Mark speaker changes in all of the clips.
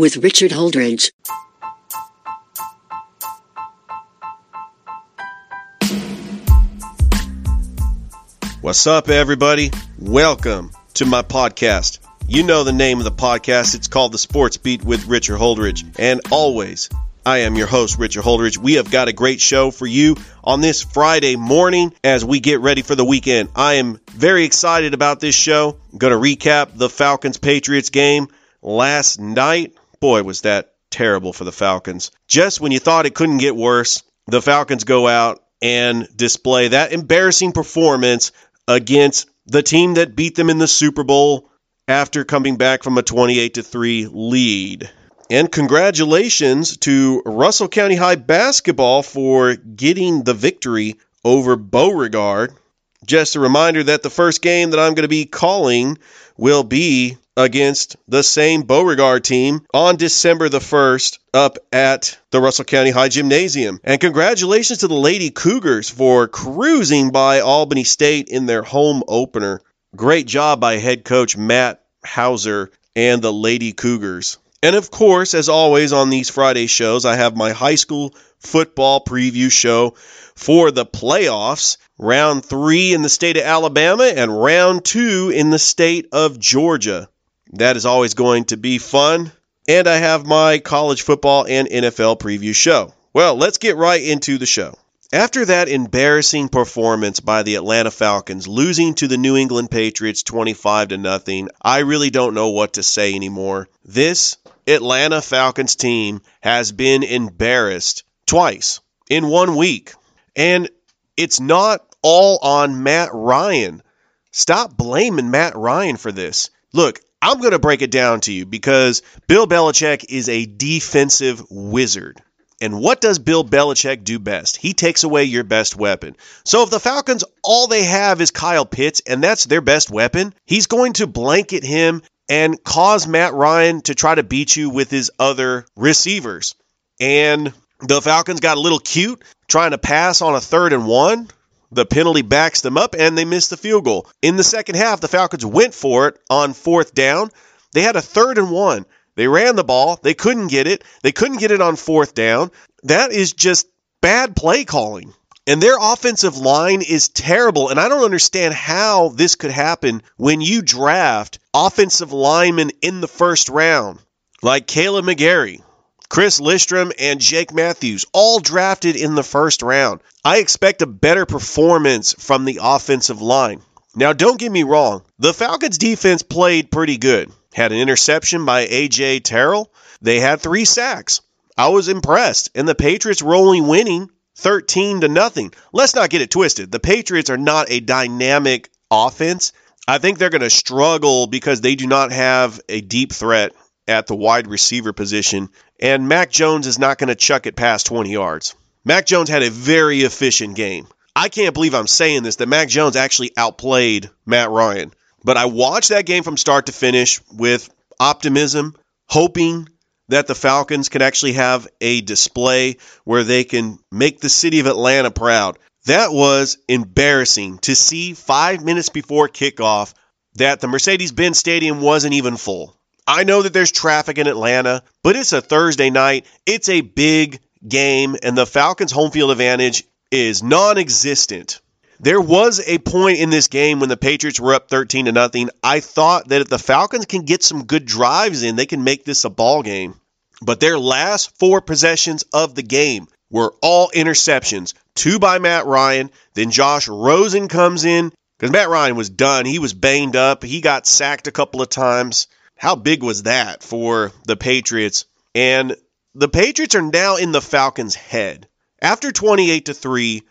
Speaker 1: with Richard Holdridge.
Speaker 2: What's up, everybody? Welcome to my podcast. You know the name of the podcast. It's called The Sports Beat with Richard Holdridge. And always, I am your host, Richard Holdridge. We have got a great show for you on this Friday morning as we get ready for the weekend. I am very excited about this show. I'm going to recap the Falcons Patriots game last night. Boy, was that terrible for the Falcons. Just when you thought it couldn't get worse, the Falcons go out and display that embarrassing performance against the team that beat them in the Super Bowl after coming back from a 28 to 3 lead. And congratulations to Russell County High basketball for getting the victory over Beauregard. Just a reminder that the first game that I'm going to be calling will be against the same Beauregard team on December the 1st up at the Russell County High Gymnasium. And congratulations to the Lady Cougars for cruising by Albany State in their home opener. Great job by head coach Matt Hauser and the Lady Cougars. And of course, as always on these Friday shows, I have my high school football preview show for the playoffs. Round three in the state of Alabama and round two in the state of Georgia. That is always going to be fun. And I have my college football and NFL preview show. Well, let's get right into the show. After that embarrassing performance by the Atlanta Falcons, losing to the New England Patriots 25 to nothing, I really don't know what to say anymore. This Atlanta Falcons team has been embarrassed twice in one week. And it's not all on Matt Ryan. Stop blaming Matt Ryan for this. Look, I'm going to break it down to you because Bill Belichick is a defensive wizard. And what does Bill Belichick do best? He takes away your best weapon. So if the Falcons, all they have is Kyle Pitts, and that's their best weapon, he's going to blanket him and cause Matt Ryan to try to beat you with his other receivers. And the Falcons got a little cute trying to pass on a third and one. The penalty backs them up and they missed the field goal. In the second half, the Falcons went for it on fourth down. They had a third and one. They ran the ball. They couldn't get it. They couldn't get it on fourth down. That is just bad play calling. And their offensive line is terrible. And I don't understand how this could happen when you draft offensive linemen in the first round, like Kaleb McGary, Chris Lindstrom, and Jake Matthews, all drafted in the first round. I expect a better performance from the offensive line. Now, don't get me wrong, the Falcons defense played pretty good. Had an interception by A.J. Terrell. They had three sacks. I was impressed. And the Patriots were only winning 13 to nothing. Let's not get it twisted. The Patriots are not a dynamic offense. I think they're going to struggle because they do not have a deep threat at the wide receiver position. And Mac Jones is not going to chuck it past 20 yards. Mac Jones had a very efficient game. I can't believe I'm saying this that Mac Jones actually outplayed Matt Ryan. But I watched that game from start to finish with optimism, hoping that the Falcons can actually have a display where they can make the city of Atlanta proud. That was embarrassing to see five minutes before kickoff that the Mercedes Benz Stadium wasn't even full. I know that there's traffic in Atlanta, but it's a Thursday night. It's a big game, and the Falcons' home field advantage is non existent. There was a point in this game when the Patriots were up 13 to nothing. I thought that if the Falcons can get some good drives in, they can make this a ball game. But their last four possessions of the game were all interceptions. Two by Matt Ryan, then Josh Rosen comes in because Matt Ryan was done. He was banged up. He got sacked a couple of times. How big was that for the Patriots? And the Patriots are now in the Falcons' head. After 28 to 3,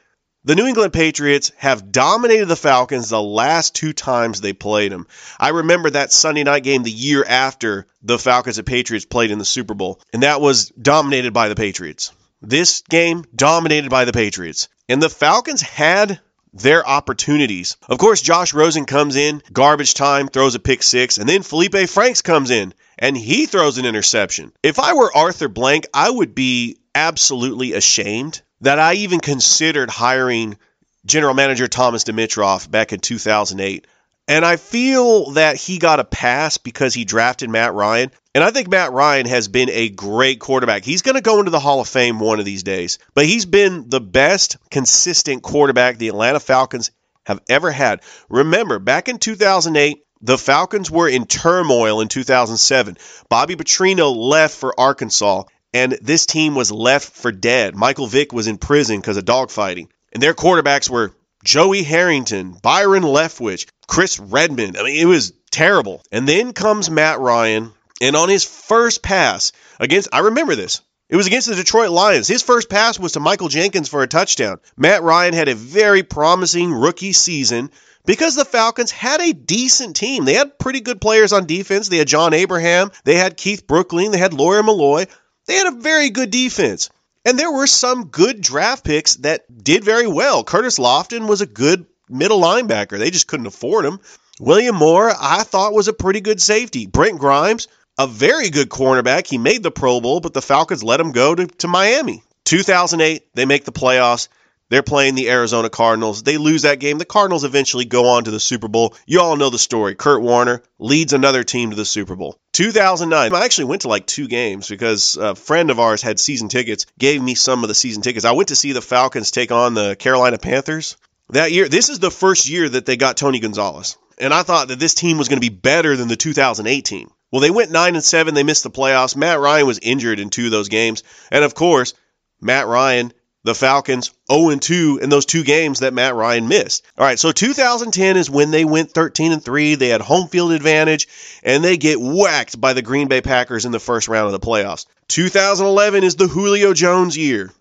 Speaker 2: The New England Patriots have dominated the Falcons the last two times they played them. I remember that Sunday night game the year after the Falcons and Patriots played in the Super Bowl, and that was dominated by the Patriots. This game dominated by the Patriots. And the Falcons had their opportunities. Of course, Josh Rosen comes in, garbage time, throws a pick six, and then Felipe Franks comes in and he throws an interception. If I were Arthur Blank, I would be absolutely ashamed that I even considered hiring general manager Thomas Dimitroff back in 2008. And I feel that he got a pass because he drafted Matt Ryan. And I think Matt Ryan has been a great quarterback. He's going to go into the Hall of Fame one of these days. But he's been the best consistent quarterback the Atlanta Falcons have ever had. Remember, back in 2008, the Falcons were in turmoil in 2007. Bobby Petrino left for Arkansas, and this team was left for dead. Michael Vick was in prison because of dogfighting. And their quarterbacks were Joey Harrington, Byron Leftwich, Chris Redman. I mean, it was terrible. And then comes Matt Ryan, and on his first pass against, I remember this. It was against the Detroit Lions. His first pass was to Michael Jenkins for a touchdown. Matt Ryan had a very promising rookie season because the Falcons had a decent team. They had pretty good players on defense. They had John Abraham, they had Keith Brooking, they had Lawyer Milloy. They had a very good defense. And there were some good draft picks that did very well. Curtis Lofton was a good middle linebacker. They just couldn't afford him. William Moore, I thought was a pretty good safety. Brent Grimes, a very good cornerback. He made the Pro Bowl, but the Falcons let him go to, to Miami. 2008, they make the playoffs. They're playing the Arizona Cardinals. They lose that game. The Cardinals eventually go on to the Super Bowl. You all know the story. Kurt Warner leads another team to the Super Bowl. 2009, I actually went to like two games because a friend of ours had season tickets, gave me some of the season tickets. I went to see the Falcons take on the Carolina Panthers. That year, this is the first year that they got Tony Gonzalez. And I thought that this team was going to be better than the 2018. Well, they went 9 and 7, they missed the playoffs. Matt Ryan was injured in two of those games. And of course, Matt Ryan the Falcons 0 2 in those two games that Matt Ryan missed. All right, so 2010 is when they went 13 and 3. They had home field advantage and they get whacked by the Green Bay Packers in the first round of the playoffs. 2011 is the Julio Jones year.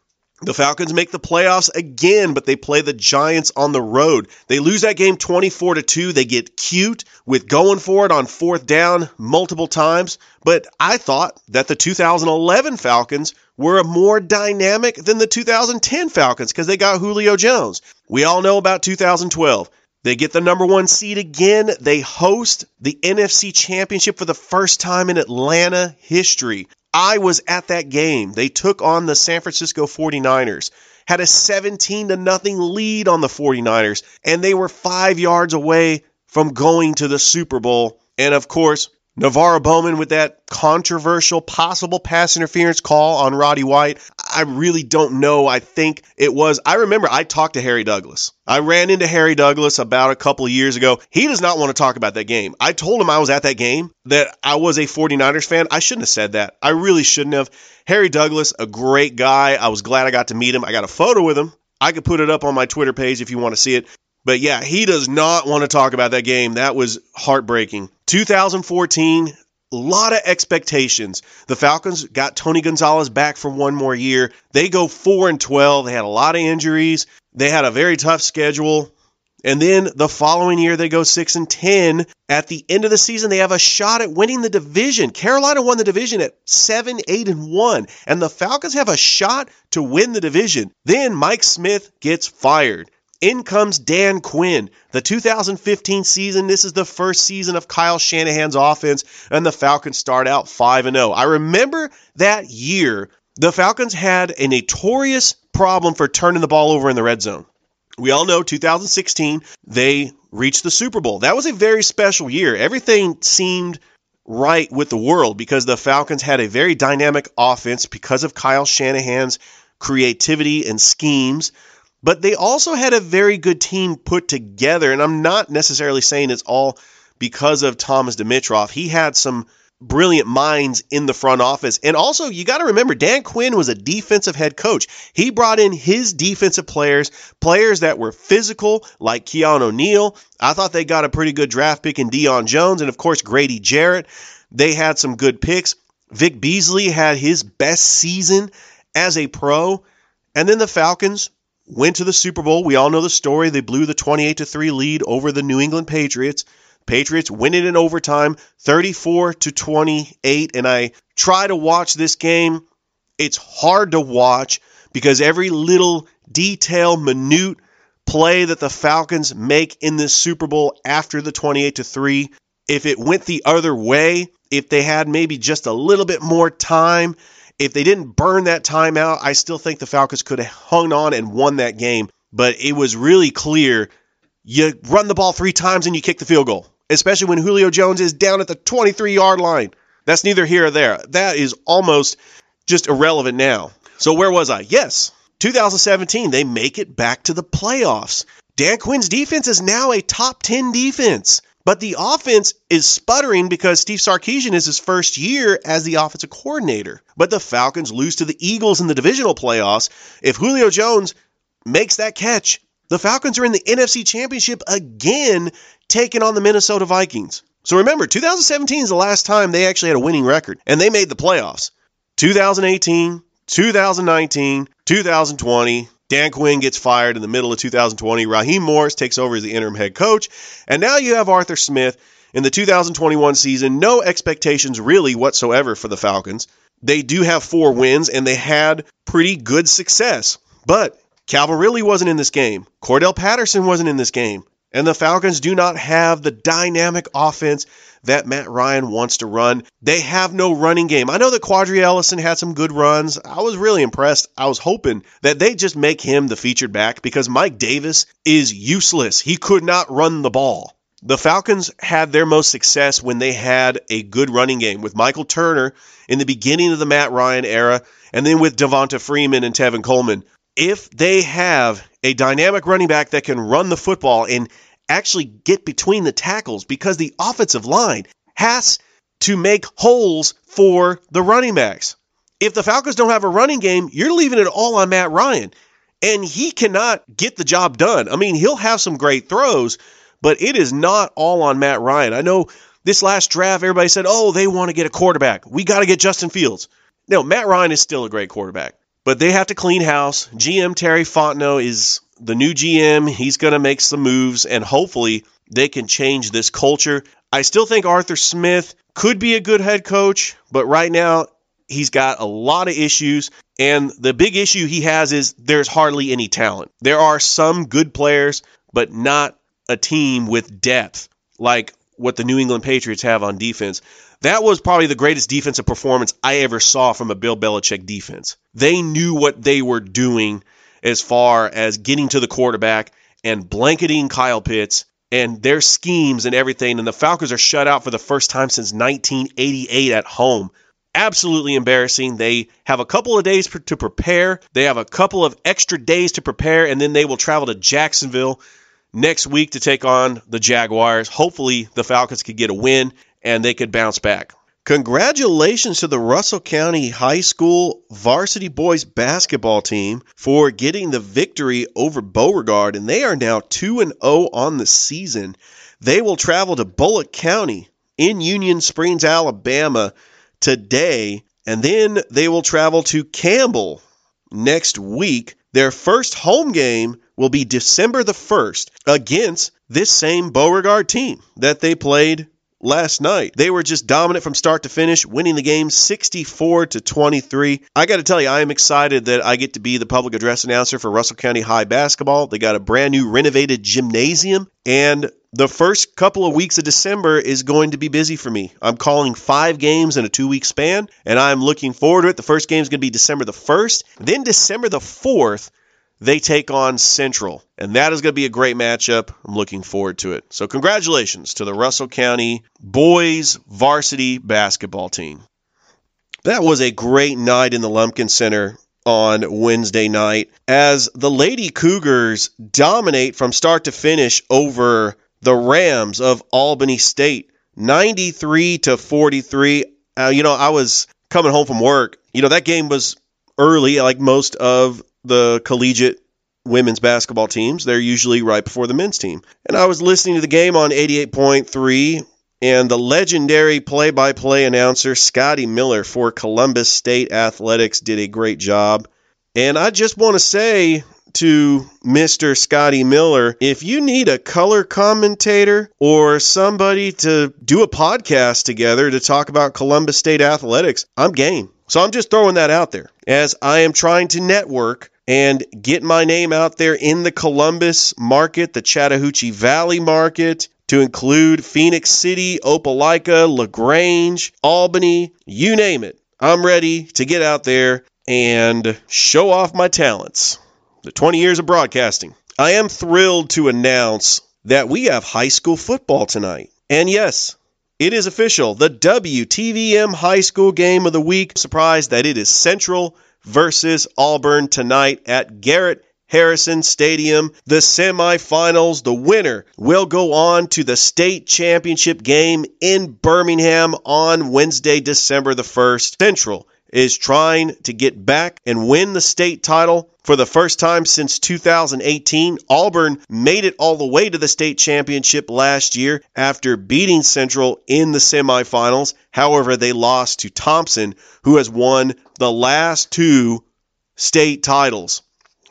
Speaker 2: The Falcons make the playoffs again, but they play the Giants on the road. They lose that game 24 to 2. They get cute with going for it on fourth down multiple times, but I thought that the 2011 Falcons were more dynamic than the 2010 Falcons because they got Julio Jones. We all know about 2012. They get the number one seed again. They host the NFC Championship for the first time in Atlanta history. I was at that game. They took on the San Francisco 49ers, had a 17 to nothing lead on the 49ers, and they were five yards away from going to the Super Bowl. And of course, NaVorro Bowman with that controversial possible pass interference call on Roddy White. I really don't know. I think it was. I remember I talked to Harry Douglas. I ran into Harry Douglas about a couple of years ago. He does not want to talk about that game. I told him I was at that game, that I was a 49ers fan. I shouldn't have said that. I really shouldn't have. Harry Douglas, a great guy. I was glad I got to meet him. I got a photo with him. I could put it up on my Twitter page if you want to see it. But yeah, he does not want to talk about that game. That was heartbreaking. 2014, a lot of expectations. The Falcons got Tony Gonzalez back for one more year. They go 4 and 12. They had a lot of injuries. They had a very tough schedule. And then the following year they go 6 and 10. At the end of the season they have a shot at winning the division. Carolina won the division at 7 8 and 1 and the Falcons have a shot to win the division. Then Mike Smith gets fired. In comes Dan Quinn. The 2015 season, this is the first season of Kyle Shanahan's offense, and the Falcons start out 5 0. I remember that year, the Falcons had a notorious problem for turning the ball over in the red zone. We all know 2016, they reached the Super Bowl. That was a very special year. Everything seemed right with the world because the Falcons had a very dynamic offense because of Kyle Shanahan's creativity and schemes. But they also had a very good team put together. And I'm not necessarily saying it's all because of Thomas Dimitroff. He had some brilliant minds in the front office. And also, you got to remember, Dan Quinn was a defensive head coach. He brought in his defensive players, players that were physical, like Keanu Neal. I thought they got a pretty good draft pick in Deion Jones, and of course, Grady Jarrett. They had some good picks. Vic Beasley had his best season as a pro. And then the Falcons went to the Super Bowl. We all know the story. They blew the 28 to 3 lead over the New England Patriots. Patriots win it in overtime, 34 to 28. And I try to watch this game. It's hard to watch because every little detail, minute play that the Falcons make in this Super Bowl after the 28 to 3, if it went the other way, if they had maybe just a little bit more time, if they didn't burn that time out, I still think the Falcons could have hung on and won that game. But it was really clear you run the ball three times and you kick the field goal, especially when Julio Jones is down at the 23 yard line. That's neither here or there. That is almost just irrelevant now. So, where was I? Yes, 2017, they make it back to the playoffs. Dan Quinn's defense is now a top 10 defense. But the offense is sputtering because Steve Sarkisian is his first year as the offensive coordinator. But the Falcons lose to the Eagles in the divisional playoffs. If Julio Jones makes that catch, the Falcons are in the NFC Championship again, taking on the Minnesota Vikings. So remember, 2017 is the last time they actually had a winning record, and they made the playoffs. 2018, 2019, 2020, Dan Quinn gets fired in the middle of 2020. Raheem Morris takes over as the interim head coach. And now you have Arthur Smith in the 2021 season. No expectations really whatsoever for the Falcons. They do have four wins and they had pretty good success. But Calvin really wasn't in this game. Cordarrelle Patterson wasn't in this game. And the Falcons do not have the dynamic offense that Matt Ryan wants to run. They have no running game. I know that Qadree Ollison had some good runs. I was really impressed. I was hoping that they just make him the featured back because Mike Davis is useless. He could not run the ball. The Falcons had their most success when they had a good running game with Michael Turner in the beginning of the Matt Ryan era and then with Devonta Freeman and Tevin Coleman. If they have a dynamic running back that can run the football and actually get between the tackles because the offensive line has to make holes for the running backs. If the Falcons don't have a running game, you're leaving it all on Matt Ryan. And he cannot get the job done. I mean, he'll have some great throws, but it is not all on Matt Ryan. I know this last draft, everybody said, oh, they want to get a quarterback. We got to get Justin Fields. No, Matt Ryan is still a great quarterback, but they have to clean house. GM Terry Fontenot is the new GM, he's going to make some moves, and hopefully they can change this culture. I still think Arthur Smith could be a good head coach, but right now he's got a lot of issues. And the big issue he has is there's hardly any talent. There are some good players, but not a team with depth like what the New England Patriots have on defense. That was probably the greatest defensive performance I ever saw from a Bill Belichick defense. They knew what they were doing as far as getting to the quarterback and blanketing Kyle Pitts and their schemes and everything. And the Falcons are shut out for the first time since 1988 at home. Absolutely embarrassing. They have a couple of days to prepare. They have a couple of extra days to prepare, and then they will travel to Jacksonville next week to take on the Jaguars. Hopefully, the Falcons could get a win and they could bounce back. Congratulations to the Russell County High School varsity boys basketball team for getting the victory over Beauregard, and they are now 2 and 0 on the season. They will travel to Bullock County in Union Springs, Alabama today, and then they will travel to Campbell next week. Their first home game will be December the 1st against this same Beauregard team that they played last night. They were just dominant from start to finish, winning the game 64 to 23. I got to tell you, I am excited that I get to be the public address announcer for Russell County High basketball. They got a brand new renovated gymnasium and the first couple of weeks of December is going to be busy for me. I'm calling five games in a two week span, and I'm looking forward to it. The first game is going to be December the 1st. Then December the 4th, they take on Central. And that is going to be a great matchup. I'm looking forward to it. So, congratulations to the Russell County boys varsity basketball team. That was a great night in the Lumpkin Center on Wednesday night as the Lady Cougars dominate from start to finish over the Rams of Albany State 93 to 43. Uh, you know, I was coming home from work. You know, that game was early, like most of the collegiate women's basketball teams. They're usually right before the men's team. And I was listening to the game on 88.3, and the legendary play by play announcer, Scotty Miller for Columbus State Athletics, did a great job. And I just want to say to Mr. Scotty Miller. If you need a color commentator or somebody to do a podcast together to talk about Columbus State athletics, I'm game. So I'm just throwing that out there as I am trying to network and get my name out there in the Columbus market, the Chattahoochee Valley market, to include Phenix City, Opelika, LaGrange, Albany, you name it. I'm ready to get out there and show off my talents. The 20 years of broadcasting. I am thrilled to announce that we have high school football tonight. And yes, it is official. The WTVM high school game of the week. Surprised that it is Central versus Auburn tonight at Garrett Harrison Stadium. The semifinals, the winner will go on to the state championship game in Birmingham on Wednesday, December the 1st. Central is trying to get back and win the state title for the first time since 2018. Auburn made it all the way to the state championship last year after beating Central in the semifinals. However, they lost to Thompson, who has won the last two state titles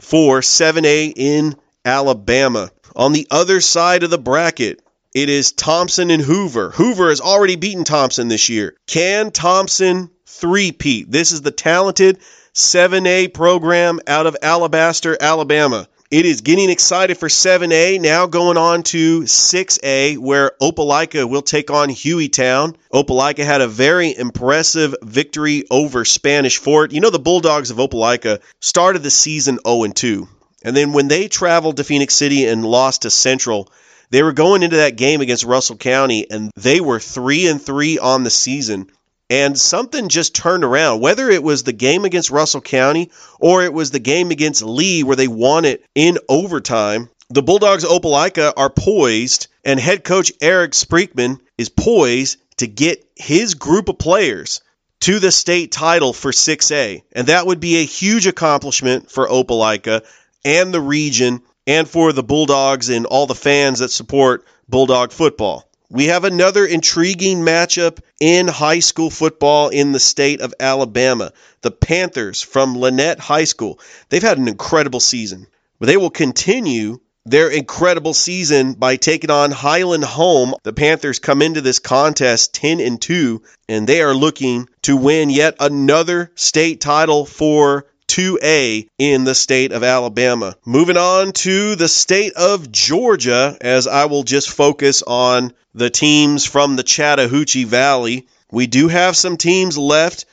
Speaker 2: for 7A in Alabama. On the other side of the bracket, it is Thompson and Hoover. Hoover has already beaten Thompson this year. Can Thompson three-peat? This is the talented 7A program out of Alabaster, Alabama. It is getting excited for 7A, now going on to 6A, where Opelika will take on Hueytown. Opelika had a very impressive victory over Spanish Fort. You know, the Bulldogs of Opelika started the season 0 2. And then when they traveled to Phenix City and lost to Central, they were going into that game against Russell County and they were 3 and 3 on the season and something just turned around. Whether it was the game against Russell County or it was the game against Lee where they won it in overtime, the Bulldogs Opelika are poised, and head coach Erik Speakman is poised to get his group of players to the state title for 6A. And that would be a huge accomplishment for Opelika and the region and for the Bulldogs and all the fans that support Bulldog football. We have another intriguing matchup in high school football in the state of Alabama. The Panthers from Lanett High School. They've had an incredible season, but they will continue their incredible season by taking on Highland home. The Panthers come into this contest 10 and 2 and they are looking to win yet another state title for 2A in the state of Alabama. Moving on to the state of Georgia, as I will just focus on the teams from the Chattahoochee Valley. We do have some teams left.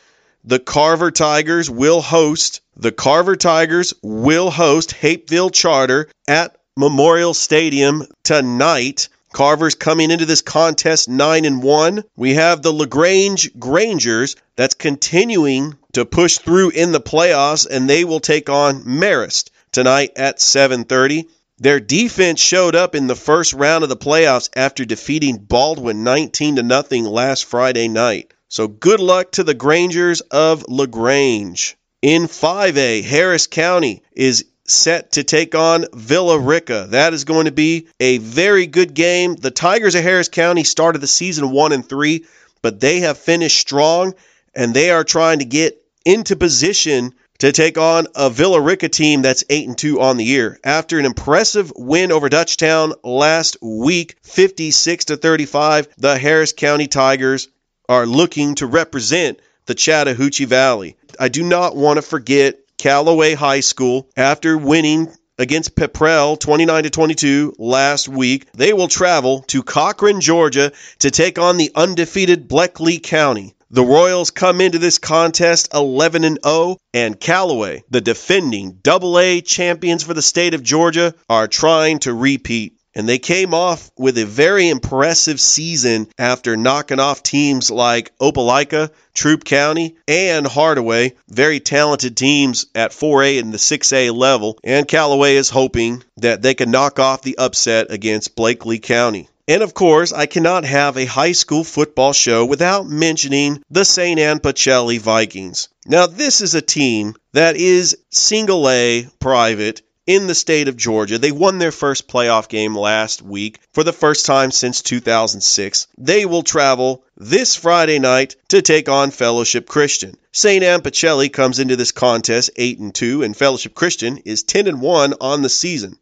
Speaker 2: The Carver Tigers will host the Carver Tigers will host Hapeville Charter at Memorial Stadium tonight. Carver's coming into this contest 9 and 1. We have the LaGrange Grangers that's continuing to push through in the playoffs and they will take on Marist tonight at 7:30. Their defense showed up in the first round of the playoffs after defeating Baldwin 19 to nothing last Friday night. So good luck to the Grangers of LaGrange. In 5A, Harris County is set to take on Villa Rica. That is going to be a very good game. The Tigers of Harris County started the season 1 and 3, but they have finished strong and they are trying to get into position to take on a Villa Rica team that's 8 and 2 on the year. After an impressive win over Dutchtown last week, 56 to 35, the Harris County Tigers are looking to represent the Chattahoochee Valley. I do not want to forget Callaway High School after winning against Pepperell 29 to 22 last week. They will travel to Cochran, Georgia to take on the undefeated Bleckley County. The Royals come into this contest 11 and 0 and Callaway, the defending AA champions for the state of Georgia, are trying to repeat and they came off with a very impressive season after knocking off teams like Opelika, Troup County, and Hardaway. Very talented teams at 4A and the 6A level. And Callaway is hoping that they can knock off the upset against Bleckley County. And of course, I cannot have a high school football show without mentioning the St. Anne Pacelli Vikings. Now, this is a team that is single A private in the state of Georgia. They won their first playoff game last week for the first time since 2006. They will travel this Friday night to take on Fellowship Christian. St. Anne Pacelli comes into this contest 8 and 2 and Fellowship Christian is 10 and 1 on the season.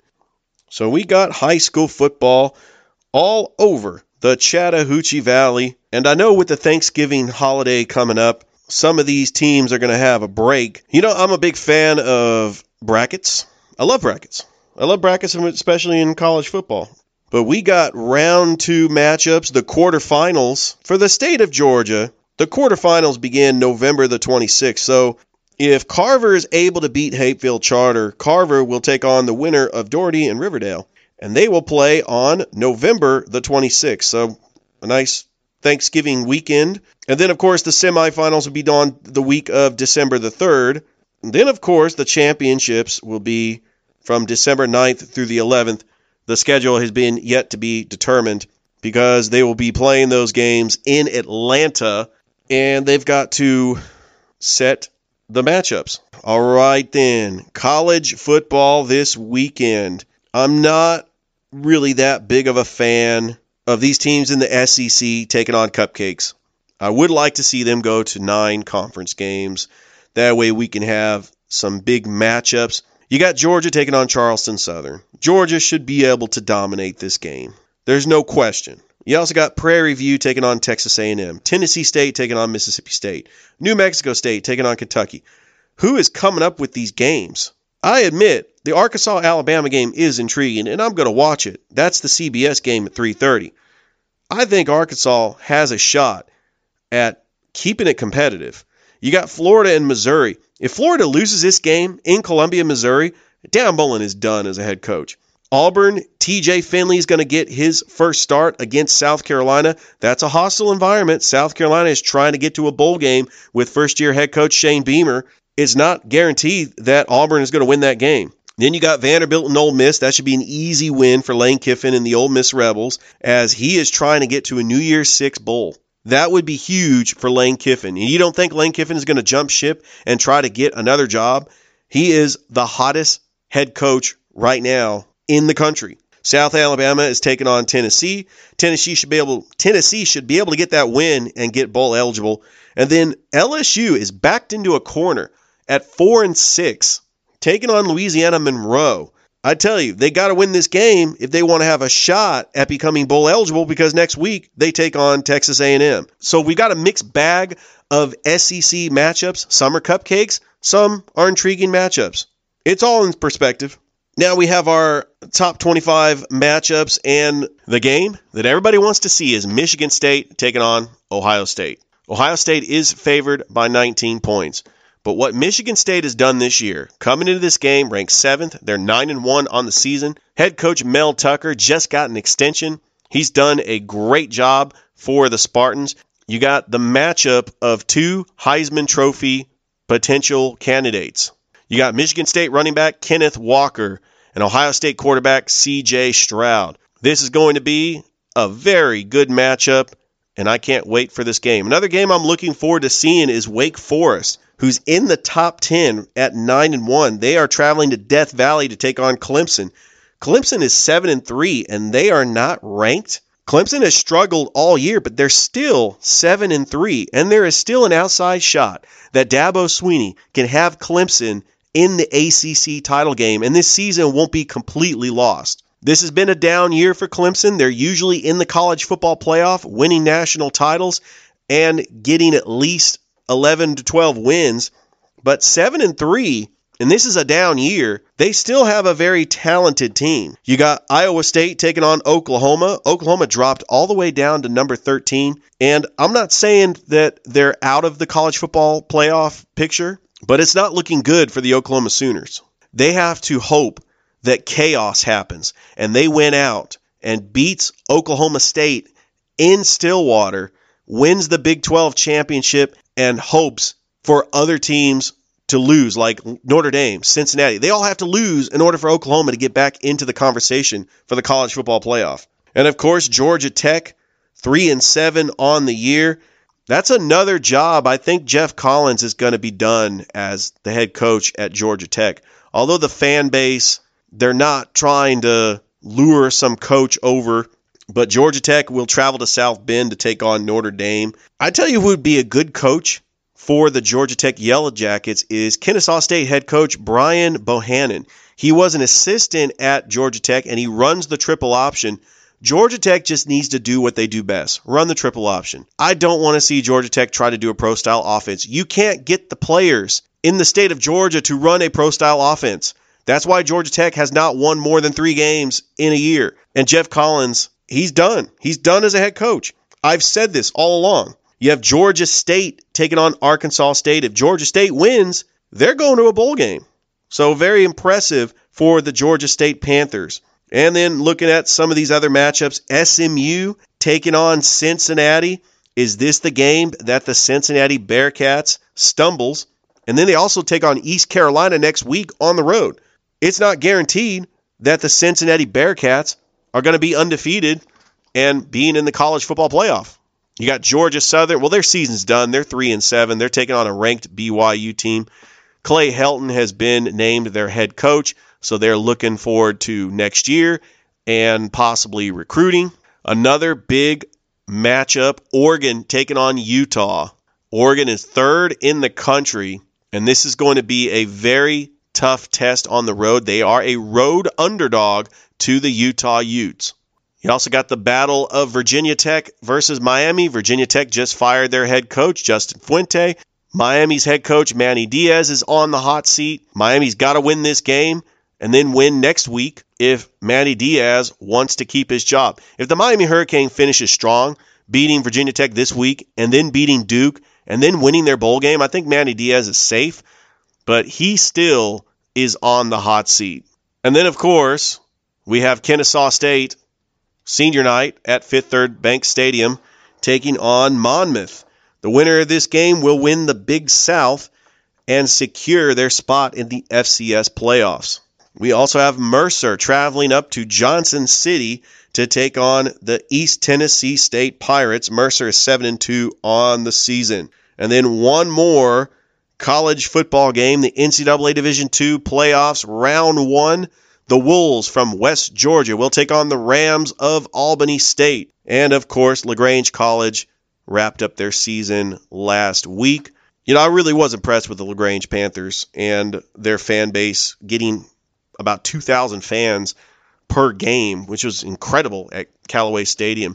Speaker 2: So we got high school football all over the Chattahoochee Valley. And I know with the Thanksgiving holiday coming up, some of these teams are going to have a break. You know, I'm a big fan of brackets. I love brackets. I love brackets, especially in college football. But we got round two matchups, the quarterfinals for the state of Georgia. The quarterfinals begin November the 26th. So if Carver is able to beat Hapeville Charter, Carver will take on the winner of Dougherty and Riverdale. And they will play on November the 26th. So a nice Thanksgiving weekend. And then, of course, the semifinals will be on the week of December the 3rd. Then, of course, the championships will be from December 9th through the 11th. The schedule has been yet to be determined because they will be playing those games in Atlanta and they've got to set the matchups. All right, then. College football this weekend. I'm not really that big of a fan of these teams in the SEC taking on cupcakes. I would like to see them go to nine conference games. That way we can have some big matchups. You got Georgia taking on Charleston Southern. Georgia should be able to dominate this game. There's no question. You also got Prairie View taking on Texas A&M, Tennessee State taking on Mississippi State, New Mexico State taking on Kentucky. Who is coming up with these games? I admit the Arkansas Alabama game is intriguing, and I'm going to watch it. That's the CBS game at 3:30. I think Arkansas has a shot at keeping it competitive. You got Florida and Missouri. If Florida loses this game in Columbia, Missouri, Dan Mullen is done as a head coach. Auburn, TJ Finley is going to get his first start against South Carolina. That's a hostile environment. South Carolina is trying to get to a bowl game with first year head coach Shane Beamer. It's not guaranteed that Auburn is going to win that game. Then you got Vanderbilt and Ole Miss. That should be an easy win for Lane Kiffin and the Ole Miss Rebels as he is trying to get to a New Year's Six bowl. That would be huge for Lane Kiffin. And you don't think Lane Kiffin is going to jump ship and try to get another job? He is the hottest head coach right now in the country. South Alabama is taking on Tennessee. Tennessee should be able Tennessee should be able to get that win and get bowl eligible. And then LSU is backed into a corner at 4 and 6 taking on Louisiana Monroe. I tell you, they got to win this game if they want to have a shot at becoming bowl eligible because next week they take on Texas A&M. So we've got a mixed bag of SEC matchups. Some are cupcakes, some are intriguing matchups. It's all in perspective. Now we have our top 25 matchups and the game that everybody wants to see is Michigan State taking on Ohio State. Ohio State is favored by 19 points. But what Michigan State has done this year, coming into this game ranked seventh, they're nine and one on the season. Head coach Mel Tucker just got an extension. He's done a great job for the Spartans. You got the matchup of two Heisman Trophy potential candidates. You got Michigan State running back Kenneth Walker and Ohio State quarterback CJ Stroud. This is going to be a very good matchup, and I can't wait for this game. Another game I'm looking forward to seeing is Wake Forest who's in the top 10 at 9 and 1. They are traveling to Death Valley to take on Clemson. Clemson is 7 and 3 and they are not ranked. Clemson has struggled all year, but they're still 7 and 3 and there is still an outside shot that Dabo Swinney can have Clemson in the ACC title game and this season won't be completely lost. This has been a down year for Clemson. They're usually in the college football playoff, winning national titles and getting at least 11 to 12 wins, but 7 and 3 and this is a down year, they still have a very talented team. You got Iowa State taking on Oklahoma. Oklahoma dropped all the way down to number 13. And I'm not saying that they're out of the college football playoff picture, but it's not looking good for the Oklahoma Sooners. They have to hope that chaos happens and they win out and beats Oklahoma State in Stillwater, wins the Big 12 championship, and hopes for other teams to lose, like Notre Dame, Cincinnati. They all have to lose in order for Oklahoma to get back into the conversation for the college football playoff. And of course, Georgia Tech, three and seven on the year. That's another job. I think Geoff Collins is going to be done as the head coach at Georgia Tech. Although the fan base They're not trying to lure some coach over, but Georgia Tech will travel to South Bend to take on Notre Dame. I tell you who would be a good coach for the Georgia Tech Yellow Jackets is Kennesaw State head coach Brian Bohannon. He was an assistant at Georgia Tech and he runs the triple option. Georgia Tech just needs to do what they do best run the triple option. I don't want to see Georgia Tech try to do a pro style offense. You can't get the players in the state of Georgia to run a pro style offense. That's why Georgia Tech has not won more than three games in a year. And Geoff Collins, he's done. He's done as a head coach. I've said this all along. You have Georgia State taking on Arkansas State. If Georgia State wins, they're going to a bowl game. So very impressive for the Georgia State Panthers. And then looking at some of these other matchups, SMU taking on Cincinnati. Is this the game that the Cincinnati Bearcats stumbles? And then they also take on East Carolina next week on the road. It's not guaranteed that the Cincinnati Bearcats are going to be undefeated and being in the college football playoff. You got Georgia Southern. Well, their season's done. They're three and seven. They're taking on a ranked BYU team. Clay Helton has been named their head coach. So they're looking forward to next year and possibly recruiting. Another big matchup Oregon taking on Utah. Oregon is third in the country, and this is going to be a very tough test on the road. They are a road underdog to the Utah Utes. You also got the battle of Virginia Tech versus Miami. Virginia Tech just fired their head coach, Justin Fuente. Miami's head coach, Manny Diaz, is on the hot seat. Miami's got to win this game and then win next week if Manny Diaz wants to keep his job. If the Miami Hurricane finishes strong, beating Virginia Tech this week and then beating Duke and then winning their bowl game, I think Manny Diaz is safe, but he still is on the hot seat. And then, of course, we have Kennesaw State senior night at Fifth Third Bank Stadium taking on Monmouth. The winner of this game will win the Big South and secure their spot in the FCS playoffs. We also have Mercer traveling up to Johnson City to take on the East Tennessee State Pirates. Mercer is 7 and 2 on the season. And then one more college football game, the NCAA Division II playoffs, round 1. The Wolves from West Georgia will take on the Rams of Albany State. And of course, LaGrange College wrapped up their season last week. You know, I really was impressed with the LaGrange Panthers and their fan base getting about 2,000 fans per game, which was incredible at Callaway Stadium.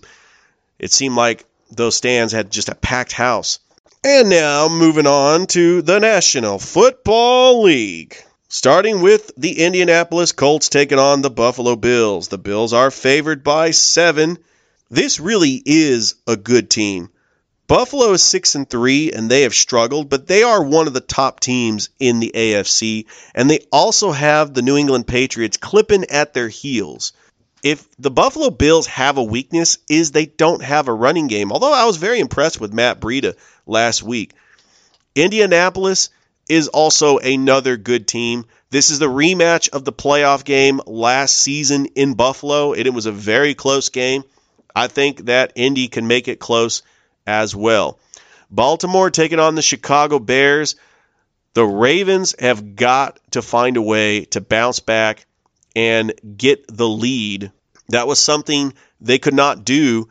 Speaker 2: It seemed like those stands had just a packed house. And now moving on to the National Football League. Starting with the Indianapolis Colts taking on the Buffalo Bills. The Bills are favored by seven. This really is a good team. Buffalo is 6 and 3 and they have struggled, but they are one of the top teams in the AFC and they also have the New England Patriots clipping at their heels. If the Buffalo Bills have a weakness is they don't have a running game. Although I was very impressed with Matt Breida last week. Indianapolis is also another good team. This is the rematch of the playoff game last season in Buffalo, it was a very close game. I think that Indy can make it close as well. Baltimore taking on the Chicago Bears. The Ravens have got to find a way to bounce back and get the lead. That was something they could not do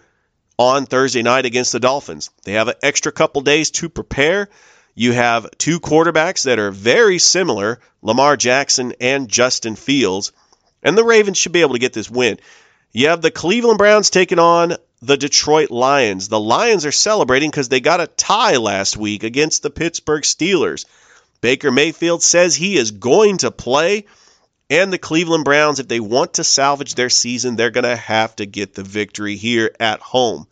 Speaker 2: on Thursday night against the Dolphins. They have an extra couple days to prepare. You have two quarterbacks that are very similar, Lamar Jackson and Justin Fields, and the Ravens should be able to get this win. You have the Cleveland Browns taking on the Detroit Lions. The Lions are celebrating because they got a tie last week against the Pittsburgh Steelers. Baker Mayfield says he is going to play, and the Cleveland Browns, if they want to salvage their season, they're going to have to get the victory here at home.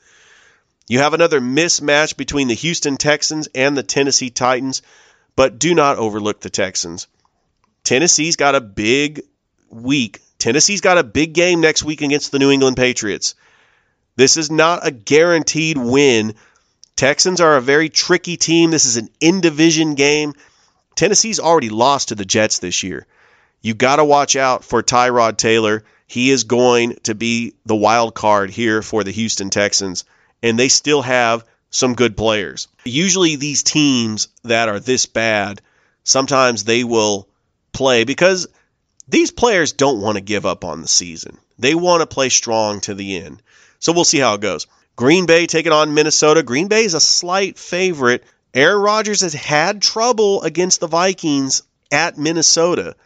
Speaker 2: You have another mismatch between the Houston Texans and the Tennessee Titans, but do not overlook the Texans. Tennessee's got a big week. Tennessee's got a big game next week against the New England Patriots. This is not a guaranteed win. Texans are a very tricky team. This is an in division game. Tennessee's already lost to the Jets this year. You got to watch out for Tyrod Taylor. He is going to be the wild card here for the Houston Texans, and they still have some good players. Usually, these teams that are this bad, sometimes they will play because these players don't want to give up on the season. They want to play strong to the end. So we'll see how it goes. Green Bay taking on Minnesota. Green Bay is a slight favorite. Aaron Rodgers has had trouble against the Vikings at Minnesota.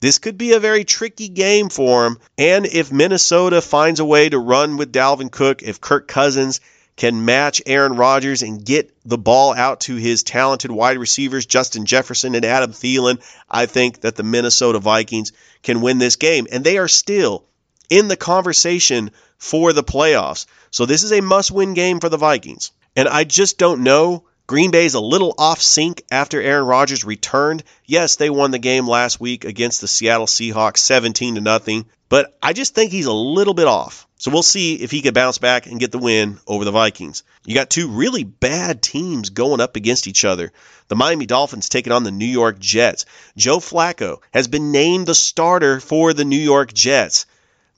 Speaker 2: This could be a very tricky game for him. And if Minnesota finds a way to run with Dalvin Cook, if Kirk Cousins can match Aaron Rodgers and get the ball out to his talented wide receivers, Justin Jefferson and Adam Thielen, I think that the Minnesota Vikings can win this game. And they are still in the conversation for the playoffs. So this is a must win game for the Vikings. And I just don't know. Green Bay's a little off sync after Aaron Rodgers returned. Yes, they won the game last week against the Seattle Seahawks 17 to nothing, but I just think he's a little bit off. So we'll see if he can bounce back and get the win over the Vikings. You got two really bad teams going up against each other. The Miami Dolphins taking on the New York Jets. Joe Flacco has been named the starter for the New York Jets.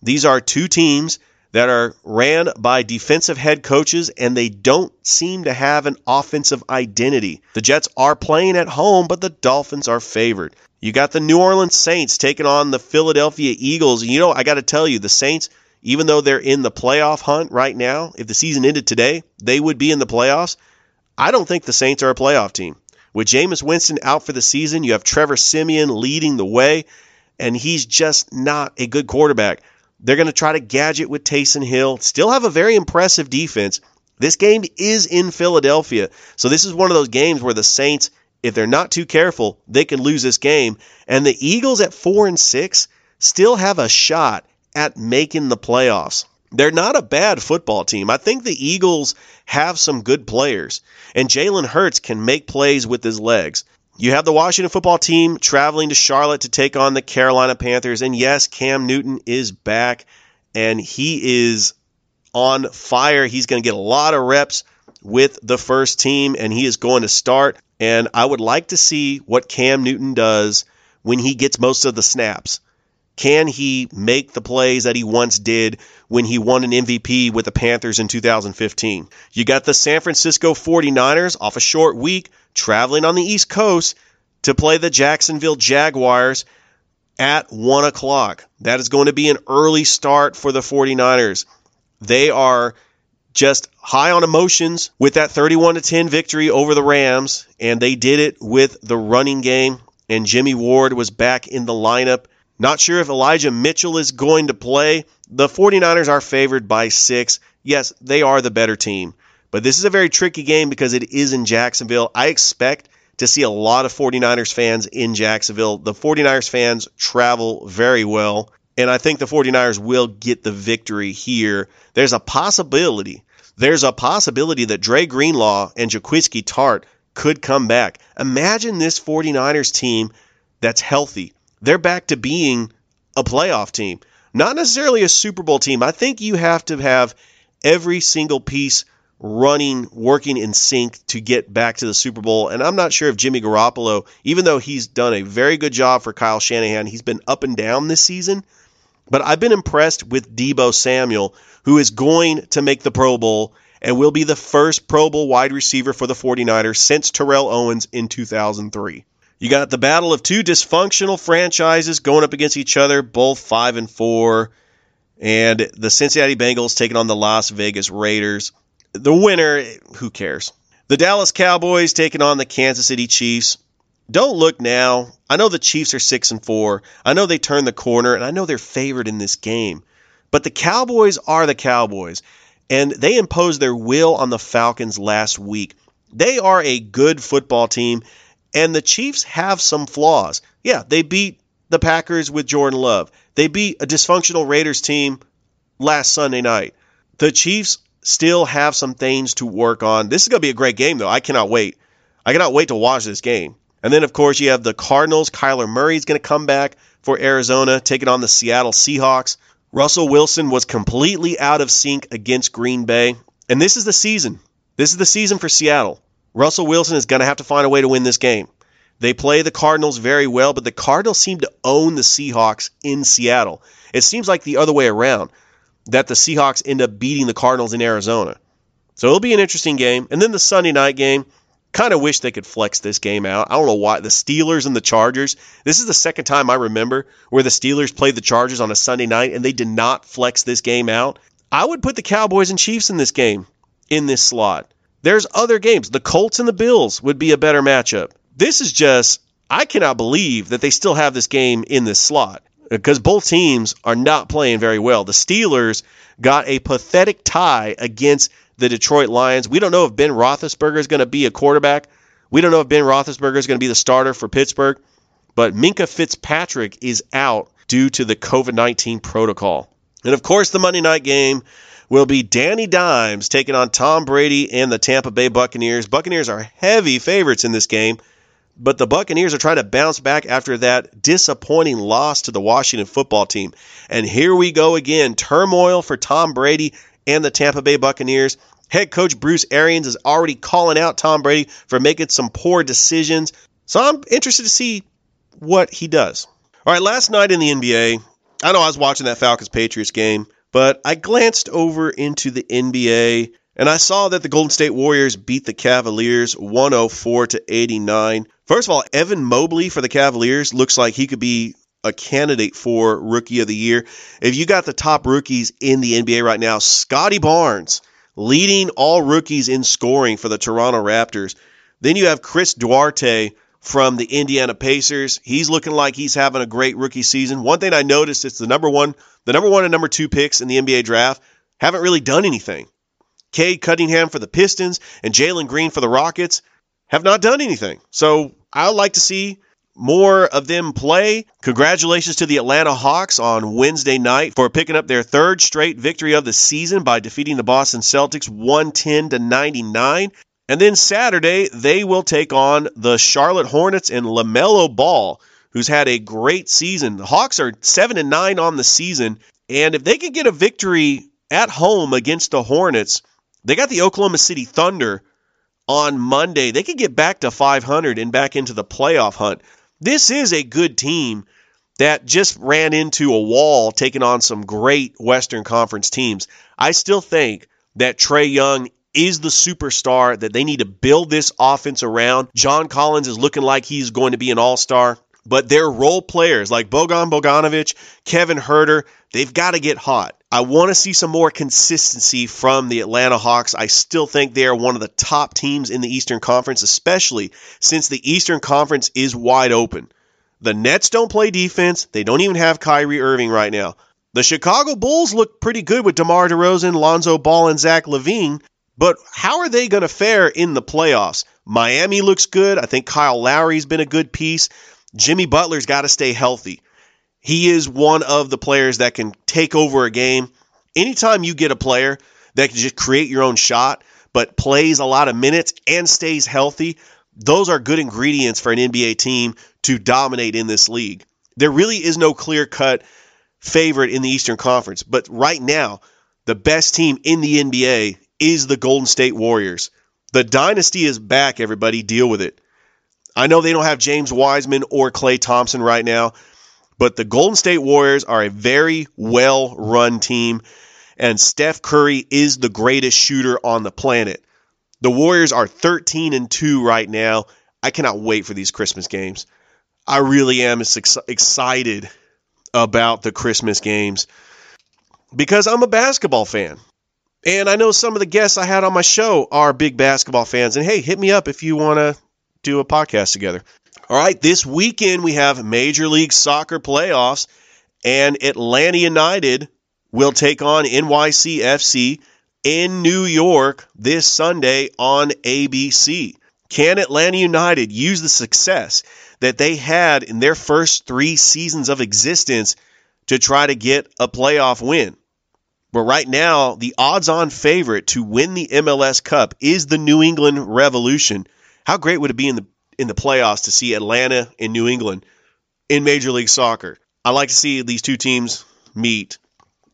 Speaker 2: These are two teams that are ran by defensive head coaches and they don't seem to have an offensive identity. The Jets are playing at home, but the Dolphins are favored. You got the New Orleans Saints taking on the Philadelphia Eagles. You know, I got to tell you, the Saints, even though they're in the playoff hunt right now, if the season ended today, they would be in the playoffs. I don't think the Saints are a playoff team. With Jameis Winston out for the season, you have Trevor Siemian leading the way, and he's just not a good quarterback. They're going to try to gadget with Taysom Hill. Still have a very impressive defense. This game is in Philadelphia. So this is one of those games where the Saints, if they're not too careful, they can lose this game. And the Eagles at 4 and 6 still have a shot at making the playoffs. They're not a bad football team. I think the Eagles have some good players, and Jalen Hurts can make plays with his legs. You have the Washington football team traveling to Charlotte to take on the Carolina Panthers. And yes, Cam Newton is back and he is on fire. He's going to get a lot of reps with the first team and he is going to start. And I would like to see what Cam Newton does when he gets most of the snaps. Can he make the plays that he once did when he won an MVP with the Panthers in 2015? You got the San Francisco 49ers off a short week traveling on the East Coast to play the Jacksonville Jaguars at 1 o'clock. That is going to be an early start for the 49ers. They are just high on emotions with that 31 to 10 victory over the Rams, and they did it with the running game. And Jimmy Ward was back in the lineup. Not sure if Elijah Mitchell is going to play. The 49ers are favored by six. Yes, they are the better team. But this is a very tricky game because it is in Jacksonville. I expect to see a lot of 49ers fans in Jacksonville. The 49ers fans travel very well, and I think the 49ers will get the victory here. There's a possibility. There's a possibility that Dre Greenlaw and Jaquiski Tartt could come back. Imagine this 49ers team that's healthy. They're back to being a playoff team, not necessarily a Super Bowl team. I think you have to have every single piece running, working in sync to get back to the Super Bowl. And I'm not sure if Jimmy Garoppolo, even though he's done a very good job for Kyle Shanahan, he's been up and down this season. But I've been impressed with Deebo Samuel, who is going to make the Pro Bowl and will be the first Pro Bowl wide receiver for the 49ers since Terrell Owens in 2003. You got the battle of two dysfunctional franchises going up against each other, both 5 and 4, and the Cincinnati Bengals taking on the Las Vegas Raiders the winner, who cares? The Dallas Cowboys taking on the Kansas City Chiefs. Don't look now. I know the Chiefs are 6 and 4. I know they turned the corner and I know they're favored in this game. But the Cowboys are the Cowboys and they imposed their will on the Falcons last week. They are a good football team and the Chiefs have some flaws. Yeah, they beat the Packers with Jordan Love. They beat a dysfunctional Raiders team last Sunday night. The Chiefs still have some things to work on. This is going to be a great game, though. I cannot wait. I cannot wait to watch this game. And then, of course, you have the Cardinals. Kyler Murray is going to come back for Arizona, taking on the Seattle Seahawks. Russell Wilson was completely out of sync against Green Bay. And this is the season. This is the season for Seattle. Russell Wilson is going to have to find a way to win this game. They play the Cardinals very well, but the Cardinals seem to own the Seahawks in Seattle. It seems like the other way around that the Seahawks end up beating the Cardinals in Arizona. So it'll be an interesting game. And then the Sunday night game, Kind of wish they could flex this game out. I don't know why. The Steelers and the Chargers. This is the second time I remember where the Steelers played the Chargers on a Sunday night and they did not flex this game out. I would put the Cowboys and Chiefs in this game in this slot. There's other games. The Colts and the Bills would be a better matchup. This is just, I cannot believe that they still have this game in this slot because both teams are not playing very well. The Steelers got a pathetic tie against the Detroit Lions. We don't know if Ben Roethlisberger is going to be a quarterback. We don't know if Ben Roethlisberger is going to be the starter for Pittsburgh. But Minkah Fitzpatrick is out due to the COVID 19 protocol. And of course, the Monday night game will be Danny Dimes taking on Tom Brady and the Tampa Bay Buccaneers. Buccaneers are heavy favorites in this game, but the Buccaneers are trying to bounce back after that disappointing loss to the Washington football team. And here we go again turmoil for Tom Brady and the Tampa Bay Buccaneers. Head coach Bruce Arians is already calling out Tom Brady for making some poor decisions. So I'm interested to see what he does. All right, last night in the NBA, I know I was watching that Falcons Patriots game, but I glanced over into the NBA and I saw that the Golden State Warriors beat the Cavaliers 104 to 89. First of all, Evan Mobley for the Cavaliers looks like he could be a candidate for rookie of the year. If you got the top rookies in the NBA right now, Scottie Barnes leading all rookies in scoring for the Toronto Raptors. Then you have Chris Duarte from the Indiana Pacers. He's looking like he's having a great rookie season. One thing I noticed it's the number one, the number one and number two picks in the NBA draft haven't really done anything. Cade Cunningham for the Pistons and Jalen Green for the Rockets have not done anything. So I would like to see more of them play. Congratulations to the Atlanta Hawks on Wednesday night for picking up their third straight victory of the season by defeating the Boston Celtics 110 to 99. And then Saturday, they will take on the Charlotte Hornets and LaMelo Ball, who's had a great season. The Hawks are 7 and 9 on the season, and if they can get a victory at home against the Hornets, they got the Oklahoma City Thunder on Monday. They could get back to 500 and back into the playoff hunt. This is a good team that just ran into a wall taking on some great Western Conference teams. I still think that Trae Young is the superstar that they need to build this offense around. John Collins is looking like he's going to be an all star, but their role players like Bogdan Bogdanovic, Kevin Huerter, they've got to get hot. I want to see some more consistency from the Atlanta Hawks. I still think they are one of the top teams in the Eastern Conference, especially since the Eastern Conference is wide open. The Nets don't play defense. They don't even have Kyrie Irving right now. The Chicago Bulls look pretty good with DeMar DeRozan, Lonzo Ball, and Zach LaVine, but how are they going to fare in the playoffs? Miami looks good. I think Kyle Lowry's been a good piece. Jimmy Butler's got to stay healthy. He is one of the players that can take over a game. Anytime you get a player that can just create your own shot, but plays a lot of minutes and stays healthy, those are good ingredients for an NBA team to dominate in this league. There really is no clear cut favorite in the Eastern Conference, but right now, the best team in the NBA is the Golden State Warriors. The dynasty is back, everybody. Deal with it. I know they don't have James Wiseman or Klay Thompson right now, but the Golden State Warriors are a very well run team, and Steph Curry is the greatest shooter on the planet. The Warriors are 13 and 2 right now. I cannot wait for these Christmas games. I really am excited about the Christmas games because I'm a basketball fan. And I know some of the guests I had on my show are big basketball fans. And hey, hit me up if you want to do a podcast together. All right, this weekend we have Major League Soccer playoffs, and Atlanta United will take on NYCFC in New York this Sunday on ABC. Can Atlanta United use the success that they had in their first three seasons of existence to try to get a playoff win? But right now, the odds on favorite to win the MLS Cup is the New England Revolution. How great would it be in the in the playoffs to see Atlanta and New England in Major League Soccer. I like to see these two teams meet.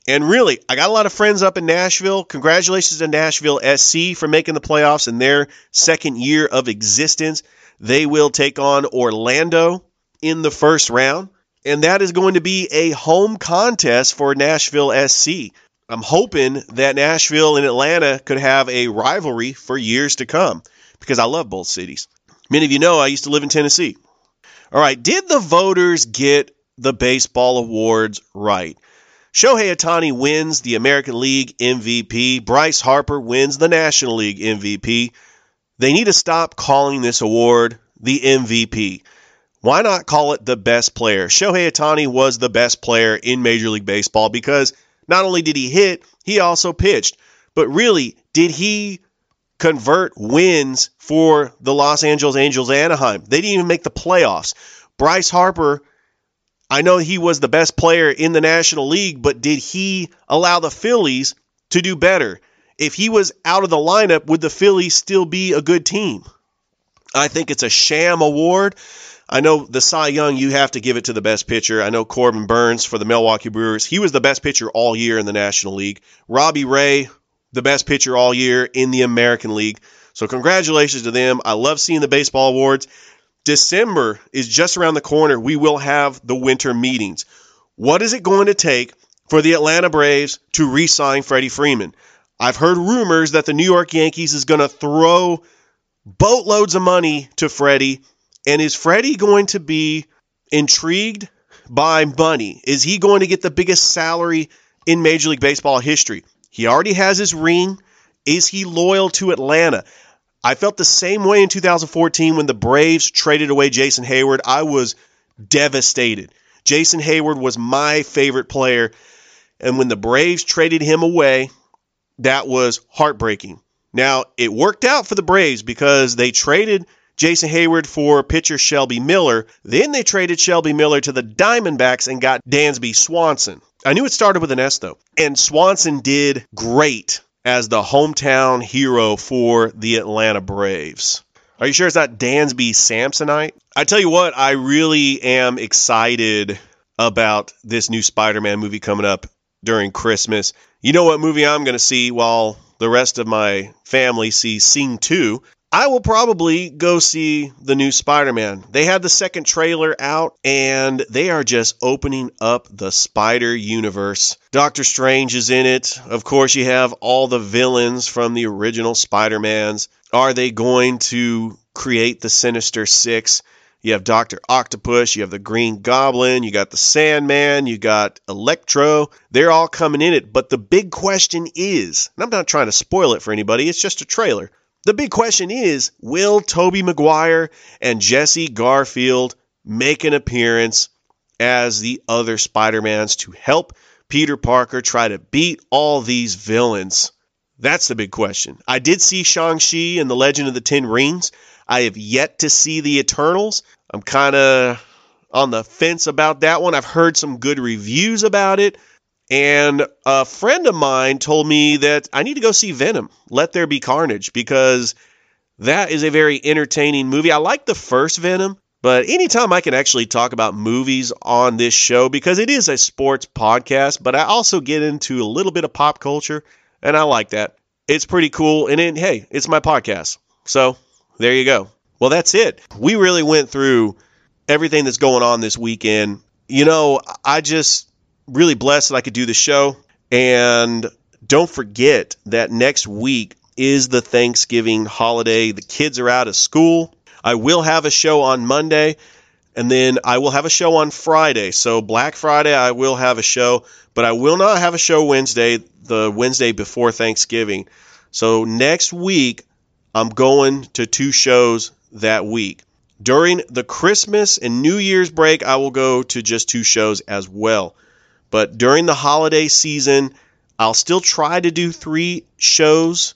Speaker 2: And really, I got a lot of friends up in Nashville. Congratulations to Nashville SC for making the playoffs in their second year of existence. They will take on Orlando in the first round, and that is going to be a home contest for Nashville SC. I'm hoping that Nashville and Atlanta could have a rivalry for years to come because I love both cities. Many of you know I used to live in Tennessee. All right, did the voters get the baseball awards right? Shohei Ohtani wins the American League MVP. Bryce Harper wins the National League MVP. They need to stop calling this award the MVP. Why not call it the best player? Shohei Ohtani was the best player in Major League Baseball because not only did he hit, he also pitched. But really, did he convert wins for the Los Angeles Angels Anaheim? They didn't even make the playoffs. Bryce Harper I know he was the best player in the National League, but did he allow the Phillies to do better? If he was out of the lineup, would the Phillies still be a good team? I think it's a sham award. I know the Cy Young, you have to give it to the best pitcher. I know Corbin Burnes for the Milwaukee Brewers. He was the best pitcher all year in the National League. Robbie Ray, the best pitcher all year in the American League. So, congratulations to them. I love seeing the baseball awards. December is just around the corner. We will have the winter meetings. What is it going to take for the Atlanta Braves to re sign Freddie Freeman? I've heard rumors that the New York Yankees is going to throw boatloads of money to Freddie. And is Freddie going to be intrigued by money? Is he going to get the biggest salary in Major League Baseball history? He already has his ring. Is he loyal to Atlanta? I felt the same way in 2014 when the Braves traded away Jason Heyward. I was devastated. Jason Heyward was my favorite player. And when the Braves traded him away, that was heartbreaking. Now, it worked out for the Braves because they traded Jason Heyward for pitcher Shelby Miller. Then they traded Shelby Miller to the Diamondbacks and got Dansby Swanson. I knew it started with an S, though. And Swanson did great as the hometown hero for the Atlanta Braves. Are you sure it's not Dansby Samsonite? I tell you what, I really am excited about this new Spider Man movie coming up during Christmas. You know what movie I'm going to see while the rest of my family sees Sing 2? I will probably go see the new Spider Man. They had the second trailer out and they are just opening up the Spider Universe. Doctor Strange is in it. Of course, you have all the villains from the original Spider Mans. Are they going to create the Sinister Six? You have Dr. Octopus, you have the Green Goblin, you got the Sandman, you got Electro. They're all coming in it. But the big question is, and I'm not trying to spoil it for anybody, it's just a trailer. The big question is will Tobey Maguire and Jesse Garfield make an appearance as the other Spider-Mans to help Peter Parker try to beat all these villains? That's the big question. I did see Shang-Chi and the Legend of the Ten Rings. I have yet to see the Eternals. I'm kind of on the fence about that one. I've heard some good reviews about it. And a friend of mine told me that I need to go see Venom, Let There Be Carnage, because that is a very entertaining movie. I like the first Venom, but anytime I can actually talk about movies on this show, because it is a sports podcast, but I also get into a little bit of pop culture, and I like that. It's pretty cool. And then, hey, it's my podcast. So there you go. Well, that's it. We really went through everything that's going on this weekend. You know, I just really blessed that I could do the show. And don't forget that next week is the Thanksgiving holiday. The kids are out of school. I will have a show on Monday, and then I will have a show on Friday. So, Black Friday, I will have a show, but I will not have a show Wednesday, the Wednesday before Thanksgiving. So, next week, I'm going to two shows that week. During the Christmas and New Year's break, I will go to just two shows as well. But during the holiday season, I'll still try to do three shows.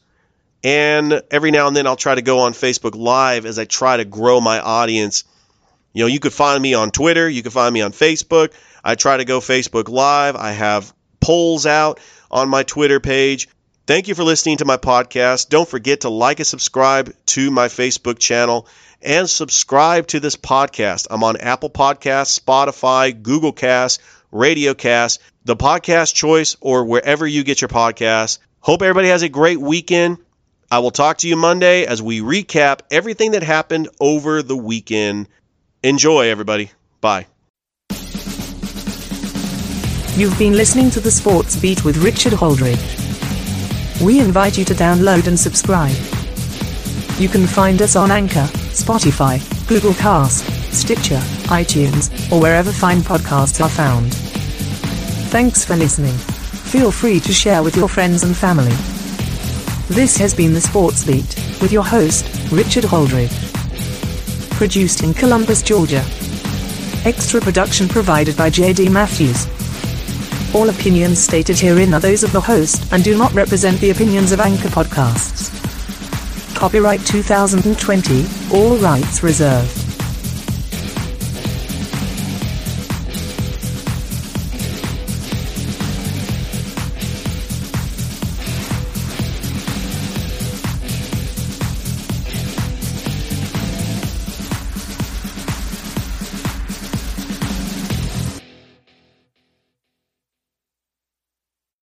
Speaker 2: And every now and then I'll try to go on Facebook Live as I try to grow my audience. You know, you could find me on Twitter, you can find me on Facebook. I try to go Facebook Live. I have polls out on my Twitter page. Thank you for listening to my podcast. Don't forget to like and subscribe to my Facebook channel and subscribe to this podcast. I'm on Apple Podcasts, Spotify, Google Cast, Radiocast, the podcast choice, or wherever you get your podcasts. Hope everybody has a great weekend. I will talk to you Monday as we recap everything that happened over the weekend. Enjoy, everybody. Bye.
Speaker 3: You've been listening to the Sports Beat with Richard Holdridge. We invite you to download and subscribe. You can find us on Anchor, Spotify, Google Cast, Stitcher, iTunes, or wherever fine podcasts are found. Thanks for listening. Feel free to share with your friends and family. This has been the Sports Beat with your host, Richard Holdridge. Produced in Columbus, Georgia. Extra production provided by JD Matthews. All opinions stated herein are those of the host and do not represent the opinions of Anchor Podcasts. Copyright 2020, all rights reserved.